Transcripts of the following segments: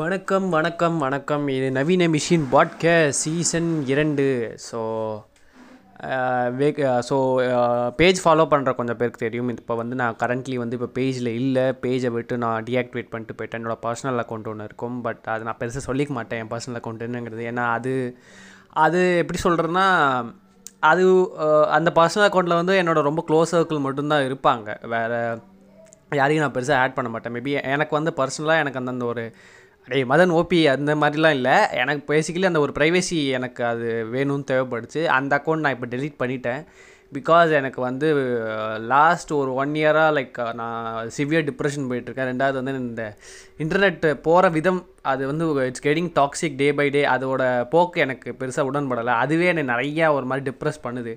வணக்கம் வணக்கம் வணக்கம். இது நவீன மிஷின் பாட்கே சீசன் இரண்டு. So way so page follow பண்ணுற கொஞ்சம் பேருக்கு தெரியும். இப்போ வந்து நான் கரண்ட்லி வந்து இப்போ பேஜில் இல்லை. பேஜை விட்டு நான் டீஆக்டிவேட் பண்ணிட்டு போயிட்டேன். என்னோடய பர்சனல் அக்கௌண்ட் ஒன்று இருக்கும். பட் அது நான் பெருசாக சொல்லிக்க மாட்டேன். என் பர்சனல் அக்கௌண்ட்டுங்கிறது ஏன்னா அது அது எப்படி சொல்கிறேன்னா அது அந்த பர்சனல் அக்கௌண்ட்டில் வந்து என்னோட ரொம்ப க்ளோஸ் சர்க்கிள் மட்டும்தான் இருப்பாங்க. வேறு யாரையும் நான் பெருசாக ஆட் பண்ண மாட்டேன். மேபி எனக்கு வந்து பர்சனலாக எனக்கு அந்த அந்த ஒரு அடே மதன் ஓபி அந்த மாதிரிலாம் இல்லை. எனக்கு பேசிக்கலி அந்த ஒரு ப்ரைவேசி எனக்கு அது வேணும்னு தேவைப்படுச்சு. அந்த அக்கௌண்ட் நான் இப்போ டெலீட் பண்ணிட்டேன். பிகாஸ் எனக்கு வந்து லாஸ்ட் ஒரு ஒன் இயராக லைக் நான் சிவியர் டிப்ரெஷன் போயிட்டுருக்கேன் ரெண்டாவது வந்து இந்த இன்டர்நெட் போகிற விதம் அது வந்து it's getting toxic day by day அதோட போக்கு எனக்கு பெருசாக உடன்படலை. அதுவே என்னை நிறையா ஒரு மாதிரி டிப்ரெஸ் பண்ணுது.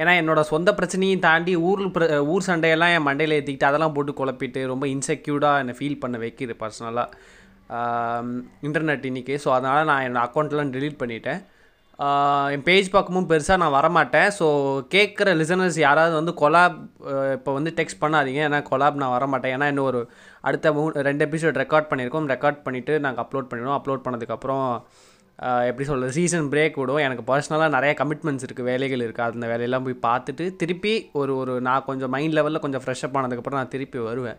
ஏன்னா என்னோடய சொந்த பிரச்சனையும் தாண்டி ஊர் பிர ஊர் சண்டையெல்லாம் என் மண்டையில் ஏற்றிக்கிட்டு அதெல்லாம் போட்டு குழப்பிட்டு ரொம்ப இன்செக்யூர்டாக என்னை ஃபீல் பண்ண வைக்கிது பர்சனலாக இன்டர்நெட் இன்றைக்கி ஸோ அதனால் நான் என்னோடய அக்கௌண்ட்லாம் டெலீட் பண்ணிட்டேன். என் பேஜ் பக்கமும் பெருசாக நான் வரமாட்டேன். ஸோ கேட்குற லிசனர்ஸ் யாராவது வந்து கொலாப் இப்போ வந்து டெக்ஸ்ட் பண்ணாதீங்க. ஏன்னா கொலாப் நான் வரமாட்டேன். ஏன்னா இன்னும் ஒரு அடுத்த மூ ரெண்டு எபிசோட் ரெக்கார்ட் பண்ணியிருக்கோம். ரெக்கார்ட் பண்ணிவிட்டு நாங்கள் அப்லோட் பண்ணிடுவோம். அப்லோட் பண்ணதுக்கப்புறம் எப்படி சொல்கிறது சீசன் பிரேக் விடும். எனக்கு பர்சனலாக நிறைய கமிட்மெண்ட்ஸ் இருக்குது வேலைகள் இருக்குது அந்த வேலையெல்லாம் போய் பார்த்துட்டு திருப்பி ஒரு ஒரு நான் கொஞ்சம் மைண்ட் லெவலில் கொஞ்சம் ஃப்ரெஷ்அப் ஆனதுக்கப்புறம் நான் திருப்பி வருவேன்.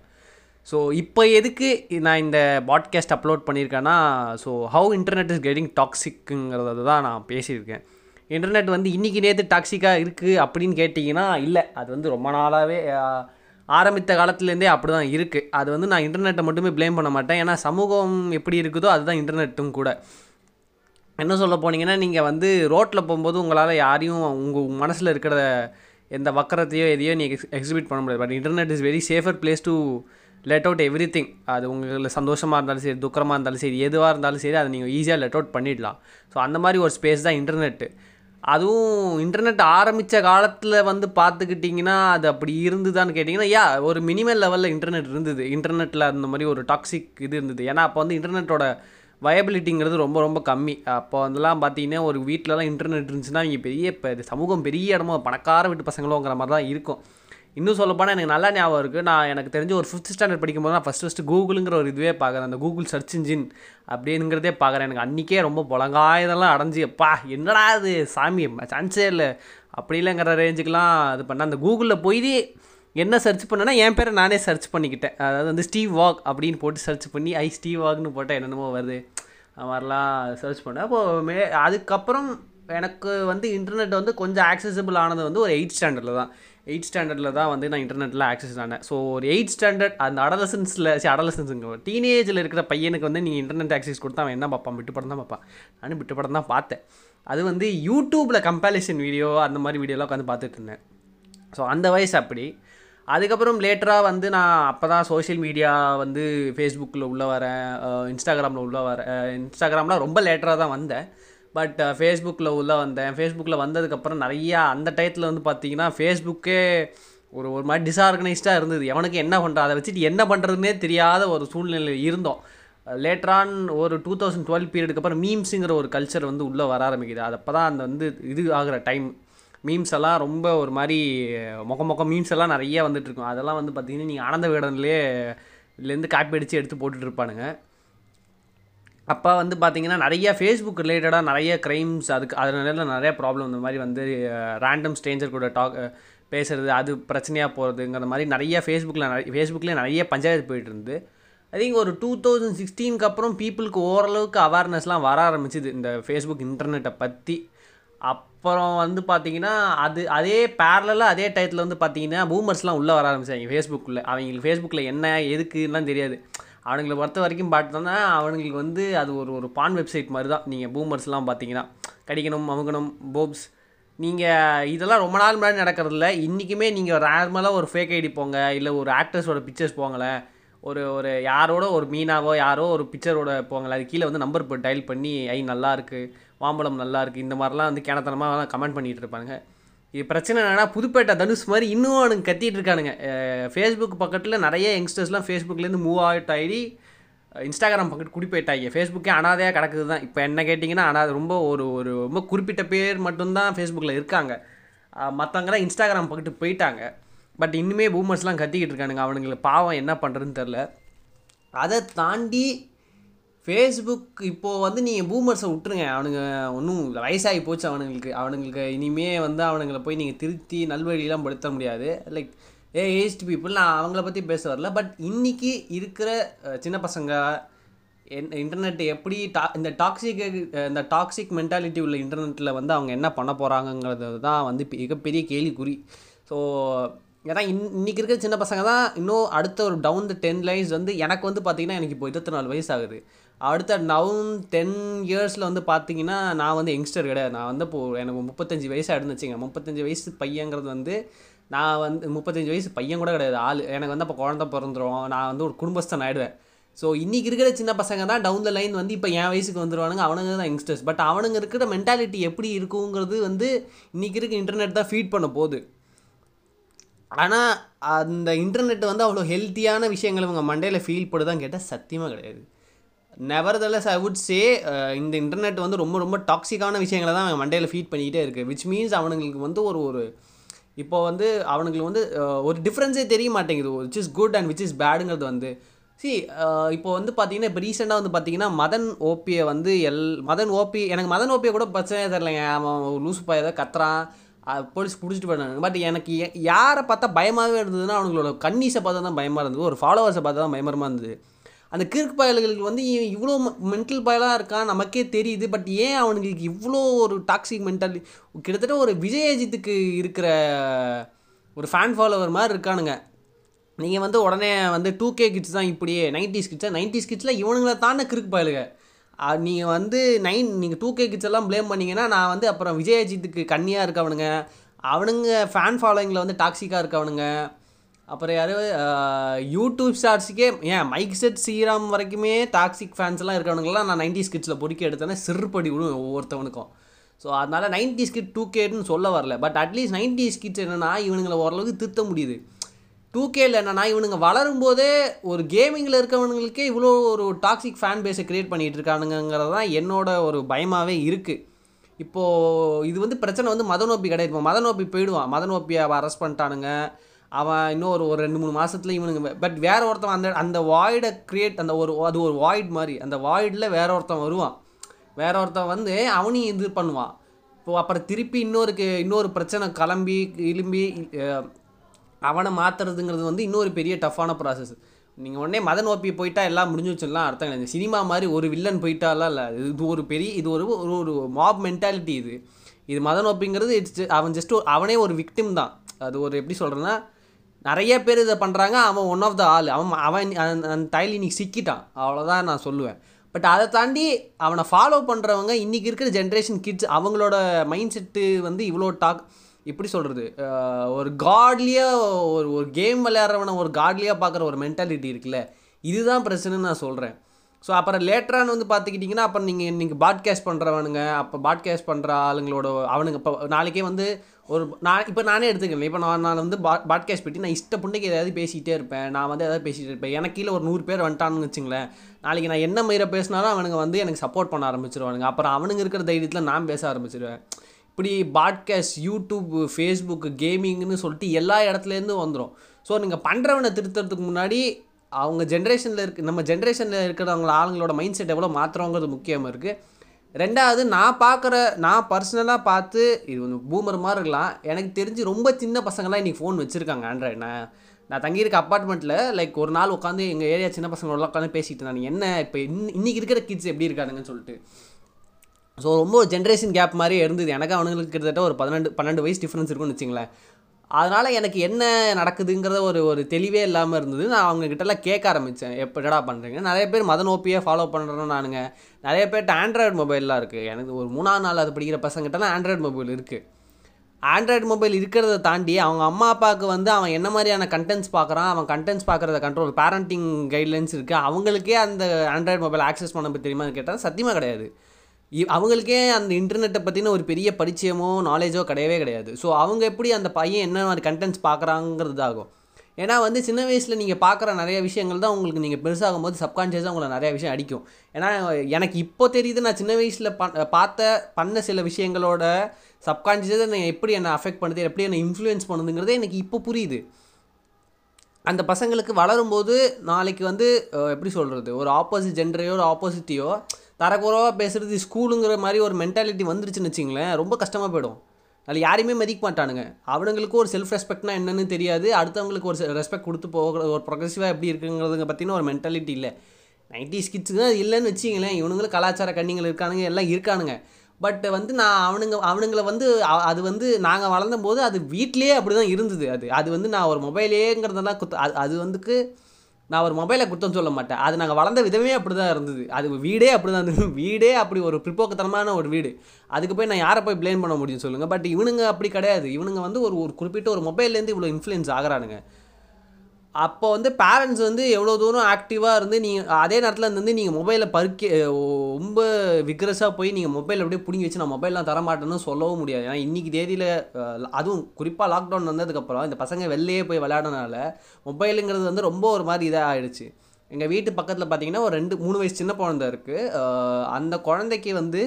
ஸோ இப்போ எதுக்கு நான் இந்த பாட்காஸ்ட் அப்லோட் பண்ணியிருக்கேன்னா so how internet is getting டாக்ஸிக்குங்கிறத தான் நான் பேசியிருக்கேன். இன்டர்நெட் வந்து இன்றைக்கி நேற்று டாக்ஸிக்காக இருக்குது அப்படின்னு கேட்டிங்கன்னா இல்லை. அது வந்து ரொம்ப நாளாகவே ஆரம்பித்த காலத்துலேருந்தே அப்படி தான் இருக்குது அது வந்து நான் இன்டர்நெட்டை மட்டுமே ப்ளேம் பண்ண மாட்டேன். ஏன்னா சமூகம் எப்படி இருக்குதோ அதுதான் இன்டர்நெட்டும் கூட. என்ன சொல்ல போனீங்கன்னா நீங்கள் வந்து ரோட்டில் போகும்போது உங்களால் யாரையும் உங்கள் மனசில் இருக்கிற எந்த வக்கரத்தையோ எதையோ நீங்கள் எக்ஸிபிட் பண்ண முடியாது. But internet is very safer place to let out every thing அது உங்களுக்கு சந்தோஷமாக இருந்தாலும் சரி துக்கமாக இருந்தாலும் சரி எதுவாக இருந்தாலும் சரி அதை நீங்கள் ஈஸியாக லெட் அவுட் பண்ணிடலாம். ஸோ அந்த மாதிரி ஒரு ஸ்பேஸ் தான் இன்டர்நெட்டு அதுவும் இன்டர்நெட் ஆரம்பித்த காலத்தில் வந்து பார்த்துக்கிட்டிங்கன்னா அது அப்படி இருந்துதான்னு கேட்டிங்கன்னா யா ஒரு மினிமல் லெவலில் இன்டர்நெட் இருந்தது. இன்டர்நெட்டில் அந்த மாதிரி ஒரு டாக்ஸிக் இது இருந்தது. ஏன்னா அப்போ வந்து இன்டர்நெட்டோட வயபிலிட்டிங்கிறது ரொம்ப ரொம்ப கம்மி. அப்போ அதெல்லாம் பார்த்தீங்கன்னா ஒரு வீட்டிலலாம் இன்டர்நெட் இருந்துச்சுன்னா இங்கே பெரிய இப்போ சமூகம் பெரிய இடமோ பணக்கார வீட்டு பசங்களோங்கிற மாதிரி தான் இருக்கும். இன்னும் சொல்லப்போனால் எனக்கு நல்லா ஞாபகம் இருக்குது நான் எனக்கு தெரிஞ்ச ஒரு ஃபிஃப்த் ஸ்டாண்டர்ட் படிக்கும்போது நான் ஃபஸ்ட் ஃபஸ்ட்டு கூகுளுங்கிற ஒரு இதுவே பார்க்குறேன். அந்த கூகுள் சர்ச் இன்ஜின் அப்படிங்கிறதே பார்க்குறேன். எனக்கு அன்றைக்கே ரொம்ப புலங்காயதெல்லாம் அடைஞ்சு அப்பா என்னடா இது? சாமி சான்ஸே இல்லை. அப்படி இல்லைங்கிற ரேஞ்சுக்கெலாம் இது பண்ணேன். அந்த கூகுளில் போய் என்ன சர்ச் பண்ணேன்னா என் பேரை நானே சர்ச் பண்ணிக்கிட்டேன். அதாவது வந்து ஸ்டீவ் வாக் அப்படின்னு போட்டு சர்ச் பண்ணி ஐ ஸ்டீவ் வாக்னு போட்டால் என்னென்னமோ வருது. அது மாதிரிலாம் சர்ச் பண்ணேன். அப்போது மே அதுக்கப்புறம் எனக்கு வந்து இன்டர்நெட் வந்து கொஞ்சம் ஆக்சசபிள் ஆனது வந்து ஒரு எயிட் ஸ்டாண்டர்டில் தான். எயிட் ஸ்டாண்டர்டில் தான் வந்து நான் இன்டர்நெட்டில் ஆக்சஸ் ஆனேன் ஸோ ஒரு எயிட் ஸ்டாண்டர்ட் அந்த அடலசன்ஸில் சரி அடலசன்ஸுங்க டீனேஜில் இருக்கிற பையனுக்கு வந்து நீங்கள் இன்டர்நெட் ஆக்சஸ் கொடுத்தா அவன் என்ன பார்ப்பான்? விட்டு படம் தான் பார்ப்பான். நானும் விட்டு படம் தான் பார்த்தேன். அது வந்து யூடியூப்பில் கம்பேரிசன் வீடியோ அந்த மாதிரி வீடியோலாம் உட்காந்து பார்த்துட்டு இருந்தேன். ஸோ அந்த வயசு அப்படி. அதுக்கப்புறம் லேட்டராக வந்து நான் அப்போ தான் சோஷியல் மீடியா வந்து ஃபேஸ்புக்கில் உள்ளே வரேன் இன்ஸ்டாகிராமில் உள்ளே வரேன் இன்ஸ்டாகிராம்லாம் ரொம்ப லேட்டராக தான் வந்தேன். பட் ஃபேஸ்புக்கில் உள்ளே வந்தேன். ஃபேஸ்புக்கில் வந்ததுக்கப்புறம் நிறையா அந்த டயத்தில் வந்து பார்த்தீங்கன்னா ஃபேஸ்புக்கே ஒரு ஒரு மாதிரி டிஸ்ஆர்கனைஸ்டாக இருந்தது. எவனுக்கு என்ன பண்ணுறா அதை வச்சுட்டு என்ன பண்ணுறதுனே தெரியாத ஒரு சூழ்நிலையில் இருந்தோம். லேட்டரான் ஒரு டூ தௌசண்ட் டுவெல் பீரியடுக்கு அப்புறம் மீம்ஸுங்கிற ஒரு கல்ச்சர் வந்து உள்ளே வர ஆரம்பிக்குது. அது அப்போ தான் அந்த வந்து இது ஆகிற டைம் மீம்ஸ் எல்லாம் ரொம்ப ஒரு மாதிரி மொக்க மொக்க மீம்ஸ் எல்லாம் நிறைய வந்துட்டுருக்கும் அதெல்லாம் வந்து பார்த்தீங்கன்னா நீங்கள் ஆனந்த விகடன்லேயே இதுலேருந்து காப்பி அடித்து எடுத்து போட்டுட்ருப்பானுங்க அப்போ வந்து பார்த்தீங்கன்னா நிறைய ஃபேஸ்புக் ரிலேட்டடாக நிறைய க்ரைம்ஸ் அதுக்கு அதனால நிறைய ப்ராப்ளம் இந்த மாதிரி வந்து ரேண்டம் ஸ்ட்ரேஞ்சர் கூட டாக் பேசுகிறது அது பிரச்சனையாக போகிறதுங்கிற மாதிரி நிறைய ஃபேஸ்புக்கில் நிறைய ஃபேஸ்புக்கில் நிறைய பஞ்சாயத்து போயிட்டு இருந்து ஐ திங்க் ஒரு டூ தௌசண்ட் சிக்ஸ்டீனுக்கு அப்புறம் பீப்புளுக்கு ஓரளவுக்கு அவேர்னஸ்லாம் வர ஆரம்பிச்சுது இந்த ஃபேஸ்புக் இன்டர்நெட்டை பற்றி அப்புறம் வந்து பார்த்தீங்கன்னா அது அதே பேரலாக அதே டயத்தில் வந்து பார்த்தீங்கன்னா பூமர்ஸ்லாம் உள்ளே வர ஆரம்பிச்சாங்க ஃபேஸ்புக்கில் அவங்களுக்கு ஃபேஸ்புக்கில் என்ன எதுக்குலாம் தெரியாது. அவனுங்களை பொறுத்த வரைக்கும் பார்த்தோன்னா அவனுங்களுக்கு வந்து அது ஒரு ஒரு பான் வெப்சைட் மாதிரி தான் நீங்கள் பூமர்ஸ்லாம் பார்த்தீங்கன்னா. கடிக்கணும் அமுகணும் போப்ஸ் நீங்கள் இதெல்லாம் ரொம்ப நாள் முன்னாடி நடக்கிறதில்ல. இன்றைக்குமே நீங்கள் நார்மலாக ஒரு ஃபேக் ஐடி போங்க இல்லை ஒரு ஆக்டர்ஸோட பிக்சர்ஸ் போங்களேன். ஒரு ஒரு யாரோட ஒரு மீனாவோ யாரோ ஒரு பிக்சரோட போங்களேன். அது கீழே வந்து நம்பர் போட்டு டயல் பண்ணி ஐ நல்லா இருக்குது மாம்பழம் நல்லா இருக்குது இந்த மாதிரிலாம் வந்து கிணத்தனமாக கமெண்ட் பண்ணிகிட்டு இருப்பாங்க பிரச்சனை என்னன்னா புதுப்பேட்டை தனுஷ் மாதிரி இன்னும் அவனுங்க கத்திட்டு இருக்கானுங்க. ஃபேஸ்புக் பக்கத்தில் நிறைய யங்ஸ்டர்ஸ்லாம் ஃபேஸ்புக்லேருந்து மூவ் அவுட் ஆகி இன்ஸ்டாகிராம் பக்கத்து குடி போயிட்டாங்க. ஃபேஸ்புக்கே அனாதையாக கிடக்குது தான். இப்போ என்ன கேட்டிங்கன்னா அனாதை ரொம்ப ஒரு ஒரு ரொம்ப குறிப்பிட்ட பேர் மட்டும்தான் ஃபேஸ்புக்கில் இருக்காங்க. மற்றவங்கலாம் இன்ஸ்டாகிராம் பக்கத்து போயிட்டாங்க. பட் இன்னுமே பூமர்ஸ்லாம் கத்திக்கிட்டு இருக்கானுங்க. அவனுங்களுக்கு பாவம் என்ன பண்ணுறதுன்னு தெரில அதை தாண்டி ஃபேஸ்புக் இப்போது வந்து நீங்கள் பூமர்ஸை விட்டுருங்க. அவனுங்க ஒன்றும் வயசாகி போச்சு அவனுங்களுக்கு. அவனுங்களுக்கு இனிமே வந்து அவனுங்களை போய் நீங்கள் திருத்தி நல்வழியெலாம் படுத்த முடியாது. லைக் ஏ ஏஜ்ட் பீப்புள் நான் அவங்கள பற்றி பேச வரல. பட் இன்றைக்கி இருக்கிற சின்ன பசங்க என் இன்டர்நெட் எப்படி டா இந்த டாக்ஸிக் இந்த டாக்ஸிக் மென்டாலிட்டி உள்ள இன்டர்நெட்டில் வந்து அவங்க என்ன பண்ண போகிறாங்கங்கிறது தான் வந்து மிகப்பெரிய கேள்விக்குறி. ஸோ ஏன்னா இன் இன்னைக்கு இருக்கிற சின்ன பசங்க தான் இன்னும் அடுத்த ஒரு டவுன் த டென் லைன்ஸ் வந்து எனக்கு வந்து பார்த்திங்கன்னா எனக்கு இப்போ இருபத்தி நாலு வயசு ஆகுது. அடுத்த நவுன் டென் இயர்ஸில் வந்து பார்த்தீங்கன்னா நான் வந்து யங்ஸ்டர் கிடையாது. நான் வந்து இப்போ எனக்கு முப்பத்தஞ்சு வயசு இருந்துச்சுங்க முப்பத்தஞ்சு வயசு பையங்கிறது வந்து நான் வந்து முப்பத்தஞ்சு வயசு பையன் கூட கிடையாது. ஆள். எனக்கு வந்து அப்போ குழந்த பிறந்துரும். நான் வந்து ஒரு குடும்பஸ்தன் ஆகிடுவேன் ஸோ இன்றைக்கி இருக்கிற சின்ன பசங்க தான் டவுன் த லைன் வந்து இப்போ என் வயசுக்கு வந்துருவானுங்க. அவனுங்க தான் யங்ஸ்டர்ஸ் பட் அவனுங்க இருக்கிற மென்டாலிட்டி எப்படி இருக்குங்கிறது வந்து இன்றைக்கி இருக்க இன்டர்நெட் தான் ஃபீட் பண்ண போகுது. ஆனால் அந்த இன்டர்நெட் வந்து அவ்வளோ ஹெல்த்தியான விஷயங்கள் இவங்க மண்டையில் ஃபீல் பண்ணுதான் கேட்டால் சத்தியமாக கிடையாது. நெவர்தலஸ் ஐ வுட் சே இந்த இன்டர்நெட் வந்து ரொம்ப ரொம்ப டாக்ஸிக்கான விஷயங்களை தான் அவன் மண்டையில் ஃபீட் பண்ணிக்கிட்டே இருக்குது விச் மீன்ஸ் அவனுங்களுக்கு வந்து ஒரு ஒரு இப்போ வந்து அவனுங்களுக்கு வந்து uh, ஒரு டிஃப்ரென்ஸே தெரிய மாட்டேங்குது. Which is good and which is பேடுங்கிறது வந்து. சி uh, இப்போ வந்து பார்த்தீங்கன்னா இப்போ ரீசெண்டாக வந்து பார்த்தீங்கன்னா மதன் ஓபியை வந்து எல் மதன் ஓபி எனக்கு மதன் ஓபியை கூட பிரச்சனையே தெரிலங்க அவன் லூஸ் பா ஏதோ கத்துறான். போலீஸ் பிடிச்சிட்டு போயிட்டாங்க பட் எனக்கு யாரை பார்த்தா பயமாகவே இருந்ததுன்னா அவங்களோட கன்னீஸை பார்த்தா தான் பயமாக இருந்தது. ஒரு ஃபாலோவர்ஸை பார்த்தா தான் பயமரமாக இருந்தது. அந்த கிறுக்கு பயல்களுக்கு வந்து இவன் இவ்வளோ மென்டல் பயலாக இருக்கான் நமக்கே தெரியுது. பட் ஏன் அவனுங்களுக்கு இவ்வளோ ஒரு டாக்ஸிக் மென்டல் கிட்டத்தட்ட ஒரு விஜயஜித்துக்கு இருக்கிற ஒரு ஃபேன் ஃபாலோவர் மாதிரி இருக்கானுங்க. நீங்கள் வந்து உடனே வந்து டூ கே கிட்ஸ் தான் இப்படியே நைன்டிஸ் கிட்ஸாக நைன்டிஸ் கிட்ஸில் இவனுங்களை தானே கிறுக்கு பயலுங்க. நீங்கள் வந்து நைன் நீங்கள் டூ கே கிட்ஸ் எல்லாம் ப்ளேம் பண்ணிங்கன்னா நான் வந்து அப்புறம் விஜயஜித்துக்கு கண்ணியாக இருக்கவனுங்க. அவனுங்க ஃபேன் ஃபாலோயிங்கில் வந்து டாக்ஸிக்காக இருக்கவனுங்க. அப்புறம் யார்? யூடியூப் ஸ்டார்ஸுக்கே ஏன் மைக் செட் ஸ்ரீராம் வரைக்குமே டாக்ஸிக் ஃபேன்ஸ்லாம் இருக்கிறவனுங்களாம் நான் நைன்டிஸ் கிட்ஸில் பொறுக்கி எடுத்தேன்னா சிறுபடி விடும் ஒவ்வொருத்தவனுக்கும். ஸோ அதனால் நைன்டிஸ் கிட் டூ கேட்னு சொல்ல வரல. பட் அட்லீஸ்ட் நைன்டிஸ் கிட்ஸ் என்னென்னா இவனுங்களை ஓரளவுக்கு திருத்த முடியுது. டூ கேல என்னென்னா இவனுங்க வளரும்போதே ஒரு கேமிங்கில் இருக்கவனுங்களுக்கே இவ்வளோ ஒரு டாக்ஸிக் ஃபேன் பேஸை க்ரியேட் பண்ணிகிட்டு இருக்கானுங்கிறது தான் என்னோட ஒரு பயமாகவே இருக்குது இப்போது இது வந்து பிரச்சனை வந்து மத நோப்பி கிடையாது. இப்போ மதநோப்பி போயிடுவான். மத நோப்பியை அரெஸ்ட் பண்ணிட்டானுங்க. அவன் இன்னும் ஒரு ஒரு ரெண்டு மூணு மாதத்துல இவனுங்க பட் வேற ஒருத்தன் அந்த அந்த வாய்டை க்ரியேட் அந்த ஒரு அது ஒரு வாய்ட் மாதிரி அந்த வாய்டில் வேற ஒருத்தன் வருவான். வேற ஒருத்தன் வந்து அவனையும் இது பண்ணுவான். இப்போ அப்புறம் திருப்பி இன்னொருக்கு இன்னொரு பிரச்சனை கிளம்பி இலும்பி அவனை மாற்றுறதுங்கிறது வந்து இன்னொரு பெரிய டஃப்பான ப்ராசஸ் நீங்கள் உடனே மதன் ஓப்பி போயிட்டா எல்லாம் முடிஞ்சு வச்சிடலாம் அர்த்தம் கிடையாது சினிமா மாதிரி ஒரு வில்லன் போயிட்டாலாம் இல்லை. இது ஒரு பெரிய இது ஒரு ஒரு ஒரு மாப் மென்டாலிட்டி இது. இது மதன் ஓப்பிங்கிறது இட்ஸ் அவன் ஜஸ்ட் அவனே ஒரு விக்டிம் தான். அது ஒரு எப்படி சொல்கிறேன்னா நிறைய பேர் இதை பண்ணுறாங்க அவன் ஒன் ஆஃப் த ஆள். அவன் அவன் அந்த- அந்த தையல் இன்னைக்கு சிக்கிட்டான். அவ்வளோதான் நான் சொல்லுவேன். பட் அதை தாண்டி அவனை ஃபாலோ பண்ணுறவங்க இன்றைக்கி இருக்கிற ஜென்ரேஷன் கிட்ஸ் அவங்களோட மைண்ட் செட்டு வந்து இவ்வளோ டாக் எப்படி சொல்கிறது ஒரு காட்லியாக ஒரு ஒரு கேம் விளையாடுறவனை ஒரு காட்லியாக பார்க்குற ஒரு மென்டாலிட்டி இருக்குல்ல. இதுதான் பிரச்சனைன்னு நான் சொல்கிறேன் ஸோ அப்புறம் லேட்டரான வந்து பார்த்துக்கிட்டிங்கன்னா அப்புறம் நீங்கள் நீங்கள் பாட்காஸ்ட் பண்ணுறவனுங்க அப்போ பாட்காஸ்ட் பண்ணுற ஆளுங்களோட அவனுங்க இப்போ நாளைக்கே வந்து ஒரு நான் இப்போ நானே எடுத்துக்கிறேன். இப்போ நான் நான் வந்து பா பாட்காஸ்ட் பற்றி நான் இஷ்ட புண்டைக்கு எதாவது பேசிகிட்டே இருப்பேன். நான் வந்து எதாவது பேசிகிட்டு இருப்பேன். எனக்கு கீழே ஒரு நூறு பேர் வந்துட்டான்னு வச்சுங்களேன். நாளைக்கு நான் என்ன மயிரை பேசினாலும் அவனுங்க வந்து எனக்கு சப்போர்ட் பண்ண ஆரம்பிச்சிருவானுங்க. அப்புறம் அவனுங்க இருக்கிற தைரியத்தில் நான் பேச ஆரம்பிச்சிருவேன். இப்படி பாட்காஸ்ட் யூடியூப் ஃபேஸ்புக் கேமிங்னு சொல்லிட்டு எல்லா இடத்துலேருந்து வந்துடும் ஸோ நீங்கள் பண்ணுறவனை திருத்துறதுக்கு முன்னாடி அவங்க ஜென்ரேஷனில் இருக்க நம்ம ஜென்ரேஷனில் இருக்கிறவங்கள ஆளுங்களோட மைண்ட் செட் எவ்வளோ மாற்றுறோங்கிறது முக்கியமாக இருக்குது ரெண்டாவது நான் பார்க்குற நான் பர்சனலாக பார்த்து இது வந்து பூமர் மாதிரி இருக்கலாம். எனக்கு தெரிஞ்சு ரொம்ப சின்ன பசங்களாம் இன்றைக்கி ஃபோன் வச்சுருக்காங்க ஆண்ட்ராய்டு நான் நான் தங்கியிருக்க அப்பார்ட்மெண்ட்டில் லைக் ஒரு நாள் உட்காந்து எங்கள் ஏரியா சின்ன பசங்களோட உட்காந்து பேசிகிட்டு இருந்தாங்க. என்ன இப்போ இன் இன்றைக்கி இருக்கிற கிட்ஸ் எப்படி இருக்கானுங்கன்னு சொல்லிட்டு. ஸோ ரொம்ப ஜென்ரேஷன் கேப் மாதிரியே இருந்தது. எனக்கு அவனுங்களுக்கு கிட்டத்தட்ட ஒரு பதினெண்டு பன்னெண்டு வயசு டிஃப்ரென்ஸ் இருக்கும்னு வச்சுங்களேன். அதனால் எனக்கு என்ன நடக்குதுங்கிறத ஒரு ஒரு தெளிவே இல்லாமல் இருந்தது. நான் அவங்கக்கிட்டலாம் கேட்க ஆரம்பித்தேன் எப்படிடா பண்ணுறீங்க நிறைய பேர் மத நோப்பியே ஃபாலோ பண்ணுறோம் நானுங்க நிறைய பேர்ட்ட ஆண்ட்ராய்டு மொபைல்லாம் இருக்குது எனக்கு ஒரு மூணாவது நாள் அது படிக்கிற பசங்கிட்டலாம் ஆண்ட்ராய்டு மொபைல் இருக்குது ஆண்ட்ராய்டு மொபைல் இருக்கிறத தாண்டி அவங்க அம்மா அப்பாவுக்கு வந்து அவன் என்ன மாதிரியான கண்டென்ட்ஸ் பார்க்குறான்? அவன் கண்டென்ட்ஸ் பார்க்குறத கண்ட்ரோல் பேரண்டிங் கைட்லைன்ஸ் இருக்குது அவங்களுக்கே அந்த ஆண்ட்ராய்டு மொபைல் ஆக்சஸ் பண்ண தெரியுமான்னு கேட்டால் சத்தியமாக கிடையாது. அவங்களுக்கே அந்த இன்டர்நெட்டை பற்றின ஒரு பெரிய பரிச்சயமோ நாலேஜோ கிடையவே கிடையாது. ஸோ அவங்க எப்படி அந்த பையன் என்ன மாதிரி கண்டென்ட்ஸ் பார்க்குறாங்கிறது ஆகும் ஏன்னா வந்து சின்ன வயசில் நீங்கள் பார்க்குற நிறைய விஷயங்கள் தான் உங்களுக்கு நீங்கள் பெருசாகும் போது சப்கான்ஷியஸாக உங்களை நிறைய விஷயம் அடிக்கும். ஏன்னா எனக்கு இப்போ தெரியுது நான் சின்ன வயசில் பார்த்த பண்ண சில விஷயங்களோட சப்கான்ஷியஸாக நான் எப்படி என்னை அஃபெக்ட் பண்ணுது எப்படி என்னை இன்ஃப்ளூயன்ஸ் பண்ணுதுங்கிறதே எனக்கு இப்போ புரியுது. அந்த பசங்களுக்கு வளரும்போது நாளைக்கு வந்து எப்படி சொல்கிறது ஒரு ஆப்போசிட் ஜென்டரையோ ஒரு ஆப்போசிட்டியோ தரக்குறவாக பேசுகிறது ஸ்கூலுங்கிற மாதிரி ஒரு மென்டாலிட்டி வந்துருச்சுன்னு வச்சிங்களேன் ரொம்ப கஷ்டமாக போயிடும். அதில் யாரையுமே மதிக்க மாட்டானுங்க. அவனுங்களுக்கு ஒரு செல்ஃப் ரெஸ்பெக்ட்னா என்னன்னு தெரியாது. அடுத்தவங்களுக்கு ஒரு ரெஸ்பெக்ட் கொடுத்து போகிற ஒரு ப்ரொக்ரெசிவாக எப்படி இருக்குங்கிறதுங்க பார்த்தீங்கன்னா ஒரு மென்டாலிட்டி இல்லை. நைன்டி ஸ்கிட்ஸுக்கு தான் இல்லைன்னு வச்சிங்களேன். இவனுங்களும் கலாச்சார கண்ணிகள் இருக்கானுங்க எல்லாம் இருக்கானுங்க. பட் வந்து நான் அவனுங்க அவனுங்களை வந்து அது வந்து நாங்கள் வளர்ந்த போது அது வீட்டிலேயே அப்படி தான் இருந்தது அது. அது வந்து நான் ஒரு மொபைலேங்கிறதெல்லாம் குத்து அது அது வந்துக்கு நான் ஒரு மொபைலை குத்தம் சொல்ல மாட்டேன். அது நாங்கள் வளர்ந்த விதமே அப்படி தான் இருந்தது. அது வீடே அப்படி தான் இருந்தது. வீடே அப்படி ஒரு பிற்போக்குத்தனமான ஒரு வீடு. அதுக்கு போய் நான் யாரை போய் ப்ளேம் பண்ண முடியும் சொல்லுங்கள் பட் இவனுங்க அப்படி கிடையாது. இவனுங்க வந்து ஒரு ஒரு குறிப்பிட்ட ஒரு மொபைல்லேருந்து இவ்வளோ இன்ஃப்ளூயன்ஸ் ஆகிறானுங்க. அப்போ வந்து பேரண்ட்ஸ் வந்து எவ்வளோ தூரம் ஆக்டிவாக இருந்து நீங்கள் அதே நேரத்தில் இருந்து நீங்கள் மொபைலை பறிக்க ரொம்ப விக்ரஸாக போய் நீங்கள் மொபைல் அப்படியே பிடிங்கி வச்சு நான் மொபைல்லாம் தரமாட்டேன்னு சொல்லவும் முடியாது. ஏன்னா இன்றைக்கி தேதியில் அதுவும் குறிப்பாக லாக்டவுன் வந்ததுக்கப்புறம் இந்த பசங்க வெளியே போய் விளையாடனால மொபைலுங்கிறது வந்து ரொம்ப ஒரு மாதிரி இதாக ஆகிடுச்சு எங்கள் வீட்டு பக்கத்தில் பார்த்தீங்கன்னா ஒரு ரெண்டு மூணு வயசு சின்ன குழந்தை இருக்குது அந்த குழந்தைக்கு வந்து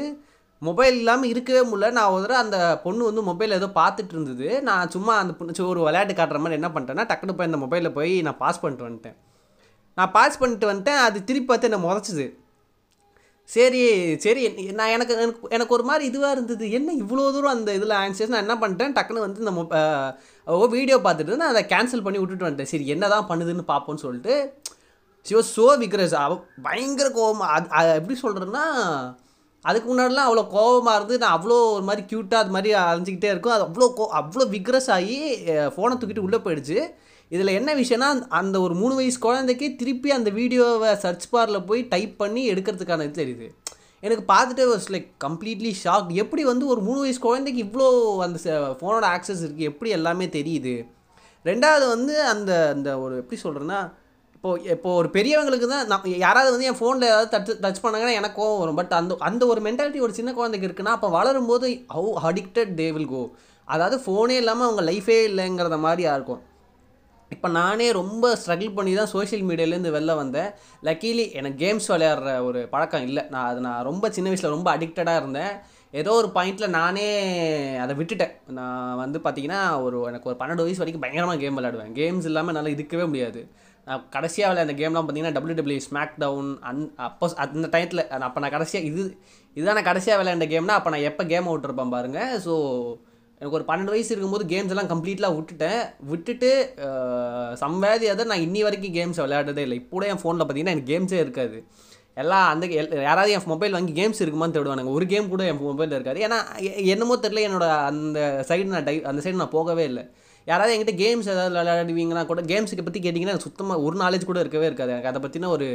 மொபைல் இல்லாமல் இருக்கவே முடியல. நான் ஒரு தடவை அந்த பொண்ணு வந்து மொபைல் ஏதோ பார்த்துட்டு இருந்தது. நான் சும்மா அந்த பொண்ணு ஒரு விளையாட்டு காட்டுற மாதிரி என்ன பண்ணிட்டேன்னா டக்குனு போய் அந்த மொபைலில் போய் நான் பாஸ் பண்ணிட்டு வந்துட்டேன். நான் பாஸ் பண்ணிட்டு வந்துட்டேன். அது திருப்பி பார்த்து என்னை முறைச்சிது. சரி சரி நான் எனக்கு எனக்கு எனக்கு ஒரு மாதிரி இதுவாக இருந்தது. என்ன இவ்வளோ தூரம் அந்த இதில் ஆன்சர்ஸ் நான் என்ன பண்ணிட்டேன்? டக்குன்னு வந்து இந்த மொ வீடியோ பார்த்துட்டு நான் அதை கேன்சல் பண்ணி விட்டுட்டு வந்துட்டேன். சரி என்ன தான் பண்ணுதுன்னு பார்ப்போன்னு சொல்லிட்டு ஷிவ சோ விக்ரஸ் அவ பயங்கர கோபம் அது அது எப்படி சொல்கிறேன்னா அதுக்கு முன்னாடிலாம் அவ்வளோ கோவமாக இருந்து நான் அவ்வளோ ஒரு மாதிரி க்யூட்டாக அது மாதிரி அலைஞ்சிக்கிட்டே இருக்கும். அது அவ்வளோ கோ அவ்வளோ விக்ரஸ் ஆகி ஃபோனை தூக்கிட்டு உள்ளே போயிடுச்சு. இதில் என்ன விஷயம்னா அந்த ஒரு மூணு வயசு குழந்தைக்கு திருப்பி அந்த வீடியோவை சர்ச் பாரில் போய் டைப் பண்ணி எடுக்கிறதுக்கான இது தெரியுது. எனக்கு பார்த்துட்டு வாஸ் லைக் கம்ப்ளீட்லி ஷாக் எப்படி வந்து ஒரு மூணு வயசு குழந்தைக்கு இவ்வளோ அந்த ஃபோனோட ஆக்சஸ் இருக்குது எப்படி எல்லாமே தெரியுது? ரெண்டாவது வந்து அந்த அந்த ஒரு எப்படி சொல்கிறேன்னா இப்போ இப்போ ஒரு பெரியவங்களுக்கு தான் நான் யாராவது வந்து என் ஃபோனில் ஏதாவது டச் டச் பண்ணாங்கன்னா எனக்கு கோவம் வரும். பட் அந்த அந்த ஒரு மென்டாலிட்டி ஒரு சின்ன குழந்தைக்கு இருக்குன்னா அப்போ வளரும்போது how addicted they will go அதாவது ஃபோனே இல்லாமல் அவங்க லைஃபே இல்லைங்கிறத மாதிரியா இருக்கும். இப்போ நானே ரொம்ப ஸ்ட்ரகிள் பண்ணி தான் சோஷியல் மீடியாலேருந்து வெளில வந்தேன். லக்கீலி எனக்கு கேம்ஸ் விளையாடுற ஒரு பழக்கம் இல்லை. நான் அது நான் ரொம்ப சின்ன வயசில் ரொம்ப அடிக்டடாக இருந்தேன். ஏதோ ஒரு பாயிண்டில் நானே அதை விட்டுட்டேன். நான் வந்து பார்த்திங்கன்னா ஒரு எனக்கு ஒரு பன்னெண்டு வயசு வரைக்கும் பயங்கரமாக கேம் விளையாடுவேன். கேம்ஸ் இல்லாமல் என்னால் இருக்கவே முடியாது. கடைசியாக விளையாண்ட கேம்லாம் பார்த்தீங்கன்னா டபிள்யூ டபிள்யூ ஸ்மாக் டவுன் அந் அப்போ அந்த டயத்தில் அப்போ நான் கடைசியாக இது இதுதான் கடைசியாக விளையாண்ட கேம்னா அப்போ நான் எப்போ கேம் விட்டுருப்பேன் பாருங்கள் ஸோ எனக்கு ஒரு பன்னெண்டு வயசு இருக்கும்போது கேம்ஸ் எல்லாம் கம்ப்ளீட்லாம் விட்டுட்டேன். விட்டுட்டு சம்வேதி அதை நான் இன்னி வரைக்கும் கேம்ஸ் விளையாடுறதே இல்லை. இப்போ என் ஃபோனில் பார்த்தீங்கன்னா எனக்கு கேம்ஸே இருக்காது. எல்லாம் அந்த யாராவது என் மொபைல் வாங்கி கேம்ஸ் இருக்குமான்னு தேடுவானுங்க. ஒரு கேம் கூட என் மொபைலில் இருக்காது. ஏன்னா என்னமோ தெரியல என்னோட அந்த சைடு நான் டை அந்த சைடு நான் போகவே இல்லை. யாராவது என்கிட்ட கேம்ஸ் ஏதாவது விளையாடுவீங்கன்னா கூட கேம்ஸுக்கு பற்றி கேட்டிங்கன்னா எனக்கு சுத்தமாக ஒரு நாலேஜ் கூட இருக்கவே இருக்காது. எனக்கு அதை பற்றின ஒரு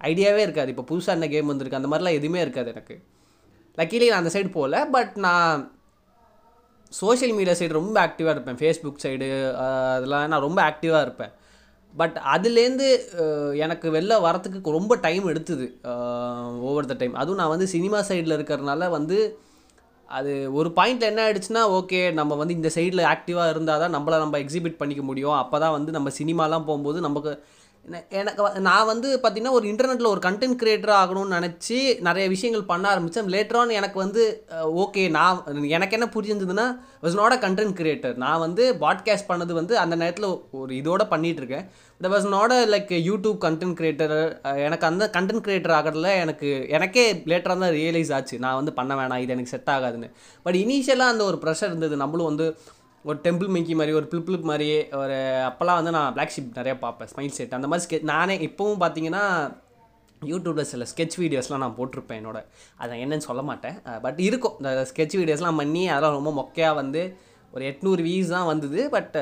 ஐடியாவே இருக்காது. இப்போ புதுசாக என்ன கேம் வந்திருக்கு அந்த மாதிரிலாம் எதுவுமே இருக்காது எனக்கு. லக்கீலி நான் அந்த சைடு போகல பட் நான் சோஷியல் மீடியா சைடு ரொம்ப ஆக்டிவாக இருப்பேன். ஃபேஸ்புக் சைடு அதெல்லாம் நான் ரொம்ப ஆக்டிவாக இருப்பேன். பட் அதுலேருந்து எனக்கு வெளில வரத்துக்கு ரொம்ப டைம் எடுத்தது. ஓவர் த டைம் அதுவும் நான் வந்து சினிமா சைடில் இருக்கிறனால வந்து அது ஒரு பாயிண்ட்ல என்ன ஆயிடுச்சுன்னா ஓகே நம்ம வந்து இந்த சைடில் ஆக்டிவாக இருந்தால் தான் நம்மளை நம்ம எக்ஸிபிட் பண்ணிக்க முடியும். அப்போ தான் வந்து நம்ம சினிமாலாம் போகும்போது நமக்கு எனக்கு நான் வந்து பார்த்திங்கன்னா ஒரு இன்டர்நெட்டில் ஒரு கண்டென்ட் கிரியேட்டர் ஆகணும்னு நினச்சி நிறைய விஷயங்கள் பண்ண ஆரம்பித்தேன் லேட்டரான் எனக்கு வந்து ஓகே நான் எனக்கு என்ன புரிஞ்சிருந்ததுன்னா was not a content creator நான் வந்து பாட்காஸ்ட் பண்ணது வந்து அந்த நேரத்தில் ஒரு இதோட பண்ணிகிட்ருக்கேன் இருக்கேன். The was not a like YouTube content creator எனக்கு அந்த கண்டென்ட் கிரியேட்டர் ஆகிறதுல எனக்கு எனக்கே லேட்டராக தான் ரியலைஸ் ஆச்சு. நான் வந்து பண்ண வேணாம் இது எனக்கு செட் ஆகாதுன்னு. பட் இனிஷியலாக அந்த ஒரு ப்ரெஷர் இருந்தது. நம்மளும் வந்து ஒரு டெம்பிள் மிங்கி மாதிரி ஒரு பிளிப் பிளிப் மாதிரி ஒரு அப்போல்லாம் வந்து நான் பிளாக் ஷிப் நிறைய பார்ப்பேன் ஸ்மைல் செட் அந்த மாதிரி ஸ்கெச் நானே இப்போவும் பார்த்தீங்கன்னா யூடியூப்பில் சில ஸ்கெட்ச் வீடியோஸ்லாம் நான் போட்டிருப்பேன் என்னோட. அதை என்னன்னு சொல்ல மாட்டேன். பட் இருக்கும். இந்த ஸ்கெட்ச் வீடியோஸ்லாம் பண்ணி அதெல்லாம் ரொம்ப மொக்கையாக வந்து ஒரு எட்நூறு வியூஸ் தான் வந்தது. பட்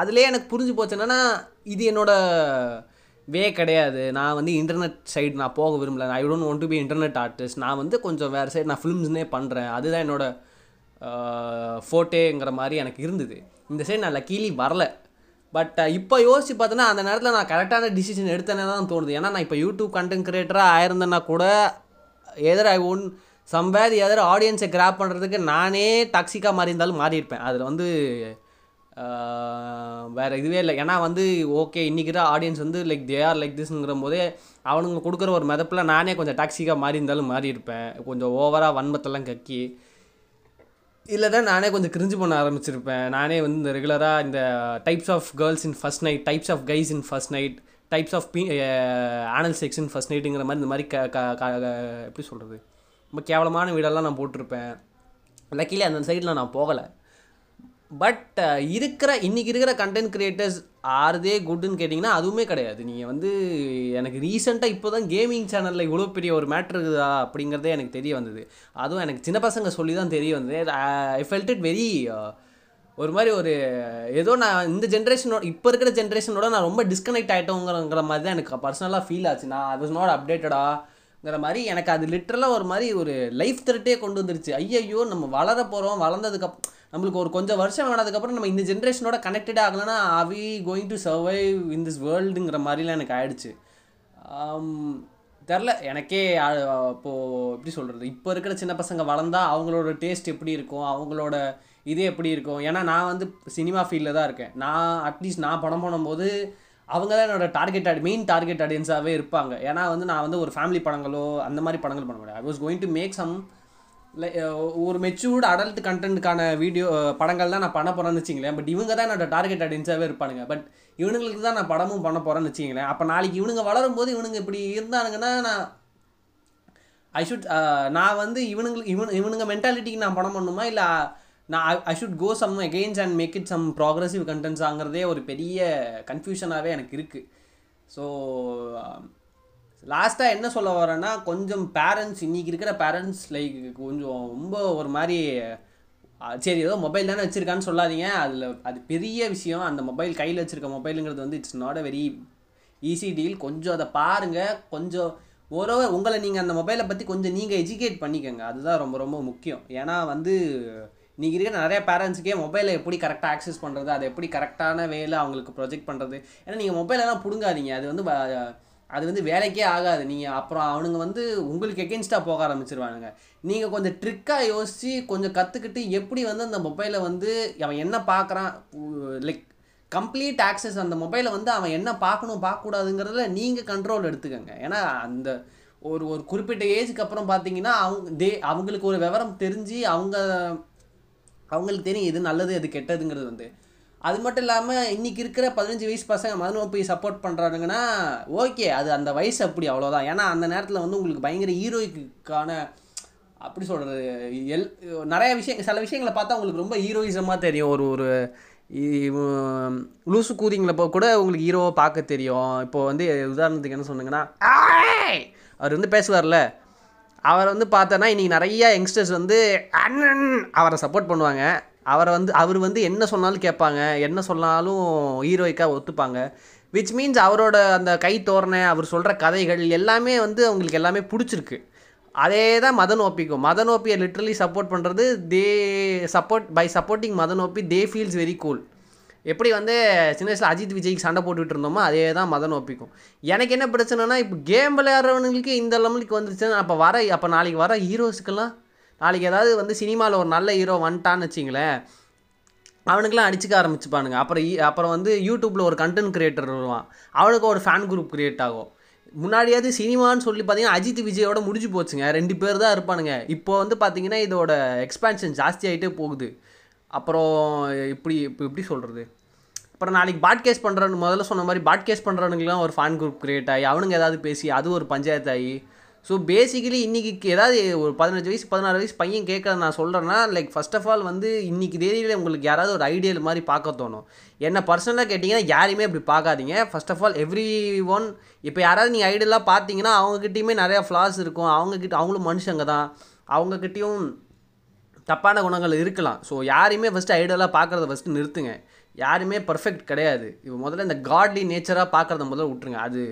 அதுலேயே எனக்கு புரிஞ்சு போச்சு என்னென்னா இது என்னோடய வே கிடையாது. நான் வந்து இன்டர்நெட் சைடு நான் போக விரும்பல. I don't want to be internet artist நான் வந்து கொஞ்சம் வேறு சைடு நான் ஃபிலிம்ஸ்னே பண்ணுறேன் அதுதான் என்னோடய ஃபோட்டேங்கிற மாதிரி எனக்கு இருந்தது. இந்த சைடு நான் லக்கீலி வரல. பட் இப்போ யோசிச்சு பார்த்தோன்னா அந்த நேரத்தில் நான் கரெக்டான டிசிஷன் எடுத்தேனே தான் தோணுது. ஏன்னா நான் இப்போ யூடியூப் கண்டென்ட் கிரியேட்டராக ஆயிருந்தேன்னா கூட either I want somewhere either ஆடியன்ஸை கிராப் பண்ணுறதுக்கு நானே டாக்ஸிக்காக மாறி இருந்தாலும் மாறியிருப்பேன் அதில் வந்து வேறு இதுவே இல்லை. ஏன்னா வந்து ஓகே இன்றைக்கி ஆடியன்ஸ் வந்து லைக் தே ஆர் லைக் திஸ்ங்கிற போதே அவனுங்க கொடுக்குற ஒரு மிதப்பில் நானே கொஞ்சம் டாக்ஸிக்காக மாறி இருந்தாலும் மாறி இருப்பேன். கொஞ்சம் ஓவராக வன்மத்தெல்லாம் கக்கி இல்லைன்னா நானே கொஞ்சம் கிரிஞ்சு பண்ண ஆரம்பிச்சிருப்பேன். நானே வந்து இந்த ரெகுலராக இந்த types of girls in first night types of guys in first night types of B anal sex in first நைட்டுங்கிற மாதிரி இந்த மாதிரி க க க- எப்படி சொல்கிறது ரொம்ப கேவலமான வீடெல்லாம் நான் போட்டிருப்பேன். லக்கிலே அந்த சைடில் நான் போகலை. பட் uh, இருக்கிற இன்றைக்கி இருக்கிற கண்டென்ட் ஆர் ஆறுதே குட்னு கேட்டிங்கன்னா அதுவுமே கிடையாது. நீங்கள் வந்து எனக்கு ரீசெண்டாக இப்போ தான் கேமிங் சேனலில் இவ்வளோ பெரிய ஒரு மேட்ரு இருக்குதா அப்படிங்கிறதே எனக்கு தெரிய வந்தது. அதுவும் எனக்கு சின்ன பசங்க சொல்லி தான் தெரிய வந்தது. ஐ ஃபெல்ட் இட் வெரி ஒரு மாதிரி ஒரு ஏதோ நான் இந்த ஜென்ரேஷனோட இப்போ இருக்கிற ஜென்ரேஷனோட நான் ரொம்ப டிஸ்கனெக்ட் ஆகிட்டோங்கிற மாதிரி தான் எனக்கு பர்சனலாக ஃபீல் ஆச்சு. நான் ஐ வாஸ் நாட் அப்டேட்டடாங்கிற மாதிரி எனக்கு அது லிட்ரலாக ஒரு மாதிரி ஒரு லைஃப் த்ரெட்டே கொண்டு வந்துருச்சு. ஐயையோ நம்ம வளர போகிறோம் வளர்ந்ததுக்கப் நம்மளுக்கு ஒரு கொஞ்சம் வருஷம் ஆனதுக்கப்புறம் நம்ம இந்த ஜென்ரேஷனோட கனெக்டட் ஆகலைன்னா we going to survive in this வேர்ல்டுங்கிற மாதிரிலாம் எனக்கு ஆயிடுச்சு. Um, தெரில. எனக்கே இப்போது எப்படி சொல்கிறது இப்போ இருக்கிற சின்ன பசங்க வளர்ந்தா அவங்களோட டேஸ்ட் எப்படி இருக்கும்? அவங்களோட இது எப்படி இருக்கும்? ஏன்னா நான் வந்து சினிமா ஃபீல்டில் தான் இருக்கேன். நான் அட்லீஸ்ட் நான் படம் போடும்போது அவங்க தான் என்னோடய டார்கெட் மெயின் டார்கெட் ஆடியன்ஸாகவே இருப்பாங்க. ஏன்னா வந்து நான் வந்து ஒரு ஃபேமிலி படங்களோ அந்த மாதிரி படங்கள் பண்ண முடியாது I was going to make some ஒரு மெச்சூர்டு அடல்ட் கண்டென்ட்டுக்கான வீடியோ படங்கள் தான் நான் பண்ண போகிறேன்னு வச்சிங்களேன் பட் இவங்க தான் என்னோட டார்கெட் ஆடியன்ஸாகவே இருப்பானுங்க. பட் இவனுங்களுக்கு தான் நான் படமும் பண்ண போகிறேன்னு வச்சிங்களேன் அப்போ நாளைக்கு இவனுங்க வளரும்போது இவனுங்க இப்படி இருந்தானுங்கன்னா நான் ஐ ஷுட் நான் வந்து இவனுங்களுக்கு இவனு இவனுங்க மென்டாலிட்டிக்கு நான் படம் பண்ணுமா? இல்லை நான் I should go some against and make it some progressive கண்டென்ட்ஸாங்கிறதே ஒரு பெரிய கன்ஃபியூஷனாகவே எனக்கு இருக்குது ஸோ லாஸ்ட்டாக என்ன சொல்ல வரேன்னா கொஞ்சம் பேரண்ட்ஸ் இன்றைக்கி இருக்கிற பேரண்ட்ஸ் லைக் கொஞ்சம் ரொம்ப ஒரு மாதிரி சரி ஏதோ மொபைல் தானே வச்சுருக்கான்னு சொல்லாதீங்க. அதில் அது பெரிய விஷயம். அந்த மொபைல் கையில் வச்சுருக்க மொபைலுங்கிறது வந்து it's not a very easy deal கொஞ்சம் அதை பாருங்கள் கொஞ்சம் ஓரளவு உங்களை நீங்கள் அந்த மொபைலை பற்றி கொஞ்சம் நீங்கள் எஜுகேட் பண்ணிக்கோங்க. அதுதான் ரொம்ப ரொம்ப முக்கியம். ஏன்னா வந்து இன்றைக்கி இருக்கிற நிறைய பேரண்ட்ஸுக்கே மொபைலை எப்படி கரெக்டாக ஆக்சஸ் பண்ணுறது அதை எப்படி கரெக்டான வேலை அவங்களுக்கு ப்ரொஜெக்ட் பண்ணுறது ஏன்னா நீங்கள் மொபைலெல்லாம் பிடுங்காதீங்க. அது வந்து அது வந்து வேலைக்கே ஆகாது. நீங்கள் அப்புறம் அவனுங்க வந்து உங்களுக்கு எகென்ஸ்டாக போக ஆரம்பிச்சிருவானுங்க. நீங்கள் கொஞ்சம் ட்ரிக்காக யோசித்து கொஞ்சம் கற்றுக்கிட்டு எப்படி வந்து அந்த மொபைலை வந்து அவன் என்ன பார்க்குறான் லைக் கம்ப்ளீட் ஆக்சஸ் அந்த மொபைலை வந்து அவன் என்ன பார்க்கணும் பார்க்கக்கூடாதுங்கிறதுல நீங்கள் கண்ட்ரோல் எடுத்துக்கோங்க. ஏன்னா அந்த ஒரு ஒரு குறிப்பிட்ட ஏஜுக்கு அப்புறம் பார்த்தீங்கன்னா அவங்க தே அவங்களுக்கு ஒரு விவரம் தெரிஞ்சு அவங்க அவங்களுக்கு தெரியும் எது நல்லது எது கெட்டதுங்கிறது வந்து. அது மட்டும் இல்லாமல் இன்றைக்கி இருக்கிற பதினஞ்சு வயசு பசங்க மதனோ போய் சப்போர்ட் பண்ணுறானுங்கன்னா ஓகே அது அந்த வயசு அப்படி அவ்வளோதான் ஏன்னா அந்த நேரத்தில் வந்து உங்களுக்கு பயங்கர ஹீரோய்க்கான அப்படி சொல்கிறது எல் நிறைய விஷயம் சில விஷயங்களை பார்த்தா உங்களுக்கு ரொம்ப ஹீரோயிசமாக தெரியும். ஒரு ஒரு லூசு கூதிங்களை கூட உங்களுக்கு ஹீரோவை பார்க்க தெரியும். இப்போது வந்து உதாரணத்துக்கு என்ன சொன்னீங்கன்னா அவர் வந்து பேசுவார்ல. அவரை வந்து பார்த்தோன்னா இன்றைக்கி நிறையா யங்ஸ்டர்ஸ் வந்து அண்ணன்! அவரை சப்போர்ட் பண்ணுவாங்க. அவரை வந்து அவர் வந்து என்ன சொன்னாலும் கேட்பாங்க என்ன சொன்னாலும் ஹீரோய்க்காக ஒத்துப்பாங்க. விச் மீன்ஸ் அவரோட அந்த கை தோரணை அவர் சொல்கிற கதைகள் எல்லாமே வந்து அவங்களுக்கு எல்லாமே பிடிச்சிருக்கு. அதே தான் மதன் ஓப்பிக்கும் மதன் ஓப்பியை லிட்ரலி சப்போர்ட் பண்ணுறது they support by supporting Madan ஓப்பி they feels very cool எப்படி வந்து சின்ன வயசில் அஜித் விஜய்க்கு சண்டை போட்டுக்கிட்டு இருந்தோமோ அதே தான் மதன் ஒப்பிக்கும் எனக்கு என்ன பிரச்சனைனா இப்போ கேம் விளையாடுறவனுங்களுக்கு இந்த லெவலுக்கு வந்துருச்சுன்னா அப்போ வர அப்போ நாளைக்கு வர ஹீரோஸுக்கெல்லாம் நாளைக்கு ஏதாவது வந்து சினிமாவில் ஒரு நல்ல ஹீரோ வந்துட்டான்னு வச்சிங்களேன் அவனுக்கெல்லாம் அடிச்சுக்க ஆரம்பிச்சுப்பானுங்க. அப்புறம் அப்புறம் வந்து யூடியூப்பில் ஒரு கண்டென்ட் கிரியேட்டர் வருவான். அவனுக்கு ஒரு ஃபேன் குரூப் க்ரியேட் ஆகும். முன்னாடியாவது சினிமான்னு சொல்லி பார்த்தீங்கன்னா அஜித் விஜயோட முடிஞ்சு போச்சுங்க. ரெண்டு பேர் தான் இருப்பானுங்க. இப்போ வந்து பார்த்தீங்கன்னா இதோட எக்ஸ்பேன்ஷன் ஜாஸ்தி ஆகிட்டே போகுது. அப்புறம் இப்படி இப்போ எப்படி சொல்கிறது அப்புறம் நாளைக்கு பாட்கேஸ் பண்ணுறவனு முதல்ல சொன்ன மாதிரி பாட்கேஸ் பண்ணுறவனுங்களாம் ஒரு ஃபேன் குரூப் க்ரியேட் ஆகி அவனுங்க ஏதாவது பேசி அது ஒரு பஞ்சாயத்து ஆகி ஸோ பேசிக்கலி இன்றைக்கி ஏதாவது ஒரு பதினஞ்சு வயசு பதினாறு வயசு பையன் கேட்க நான் சொல்கிறேன்னா லைக் ஃபஸ்ட் ஆஃப் ஆல் வந்து இன்றைக்கி தேதியில் உங்களுக்கு யாராவது ஒரு ஐடியல் மாதிரி பார்க்க தோணும். என்ன பர்சனலாக கேட்டிங்கன்னா யாரையுமே அப்படி பார்க்காதீங்க. First of all every one இப்போ யாராவது நீங்கள் ஐடியலாக பார்த்தீங்கன்னா அவங்கக்கிட்டேயுமே நிறையா ஃப்ளாஸ் இருக்கும். அவங்கக்கிட்ட அவங்களும் மனுஷங்க தான். அவங்கக்கிட்டேயும் தப்பான குணங்கள் இருக்கலாம். ஸோ யாரையுமே ஃபஸ்ட்டு ஐடியலாக பார்க்குறத ஃபஸ்ட்டு நிறுத்துங்க. யாருமே பர்ஃபெக்ட் கிடையாது. இப்போ முதல்ல இந்த காட்லி நேச்சராக பார்க்குறத முதல்ல விட்டுருங்க அது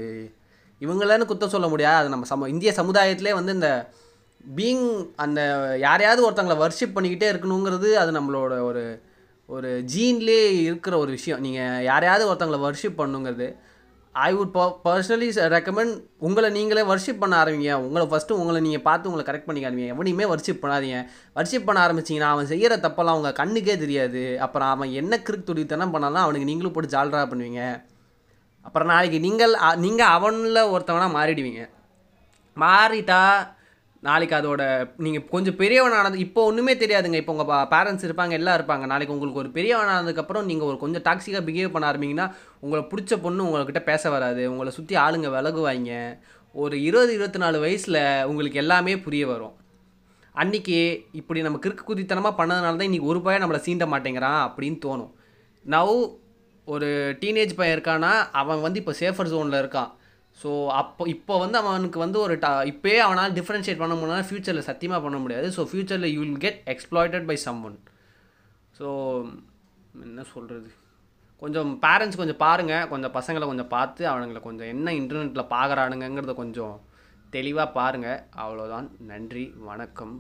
இவங்களன்னு குத்தம் சொல்ல முடியாது. அது நம்ம சம இந்திய சமுதாயத்திலே வந்து இந்த பீங் அந்த யாரையாவது ஒருத்தங்களை வர்ஷிப் பண்ணிக்கிட்டே இருக்கணுங்கிறது அது நம்மளோட ஒரு ஒரு ஜீன்லேயே இருக்கிற ஒரு விஷயம். நீங்கள் யாரையாவது ஒருத்தங்களை வர்ஷிப் பண்ணுங்கிறது ஐ வுட் பர்சனலி ரெக்கமெண்ட் உங்களை நீங்களே வர்ஷிப் பண்ண ஆரம்பிங்க. உங்களை ஃபஸ்ட்டு உங்களை நீங்கள் பார்த்து உங்களை கரெக்ட் பண்ணிக்க ஆரம்பிங்க எவனையுமே வர்ஷிப் பண்ணாதீங்க. வர்ஷிப் பண்ண ஆரம்பிச்சிங்கன்னா அவன் செய்கிற தப்பெல்லாம் அவங்க கண்ணுக்கே தெரியாது. அப்புறம் அவன் என்ன கிறுக்கு துடித்தனம் பண்ணாலும் அவனுக்கு நீங்களும் போட்டு ஜால்ரா பண்ணுவீங்க. அப்புறம் நாளைக்கு நீங்கள் நீங்கள் அவனில் ஒருத்தவனாக மாறிடுவீங்க. மாறிட்டா நாளைக்கு அதோட நீங்கள் கொஞ்சம் பெரியவனானது இப்போ ஒன்றுமே தெரியாதுங்க. இப்போ உங்கள் பேரண்ட்ஸ் இருப்பாங்க எல்லாம் இருப்பாங்க. நாளைக்கு உங்களுக்கு ஒரு பெரியவனானதுக்கப்புறம் நீங்கள் ஒரு கொஞ்சம் டாக்ஸிக்காக பிஹேவ் பண்ண ஆரம்பிங்கன்னா உங்களை பிடிச்ச பொண்ணு உங்கள்கிட்ட பேச வராது. உங்களை சுற்றி ஆளுங்க விலகுவாங்க. ஒரு இருபது இருபத்தி நாலு வயசில் உங்களுக்கு எல்லாமே புரிய வரும். அன்றைக்கி இப்படி நம்ம கிறுக்கு குதித்தனமாக பண்ணதுனால தான் இன்றைக்கி ஒரு பையன் நம்மளை சீண்ட மாட்டேங்கிறான் அப்படின்னு தோணும். நவ் ஒரு டீனேஜ் பையன் இருக்கானா அவன் வந்து இப்போ சேஃபர் ஜோனில் இருக்கான். ஸோ அப்போ இப்போ வந்து அவனுக்கு வந்து ஒரு டா இப்போயே அவனால் டிஃப்ரென்ஷியேட் பண்ண முடியாது ஃப்யூச்சரில் சத்தியமாக பண்ண முடியாது. ஸோ ஃப்யூச்சரில் you will get exploited by some one so என்ன சொல்கிறது கொஞ்சம் பேரண்ட்ஸ் கொஞ்சம் பாருங்கள் கொஞ்சம் பசங்களை கொஞ்சம் பார்த்து அவனுங்களை கொஞ்சம் என்ன இன்டர்நெட்டில் பார்க்குறானுங்கிறத கொஞ்சம் தெளிவாக பாருங்கள் அவ்வளோதான் நன்றி. வணக்கம்.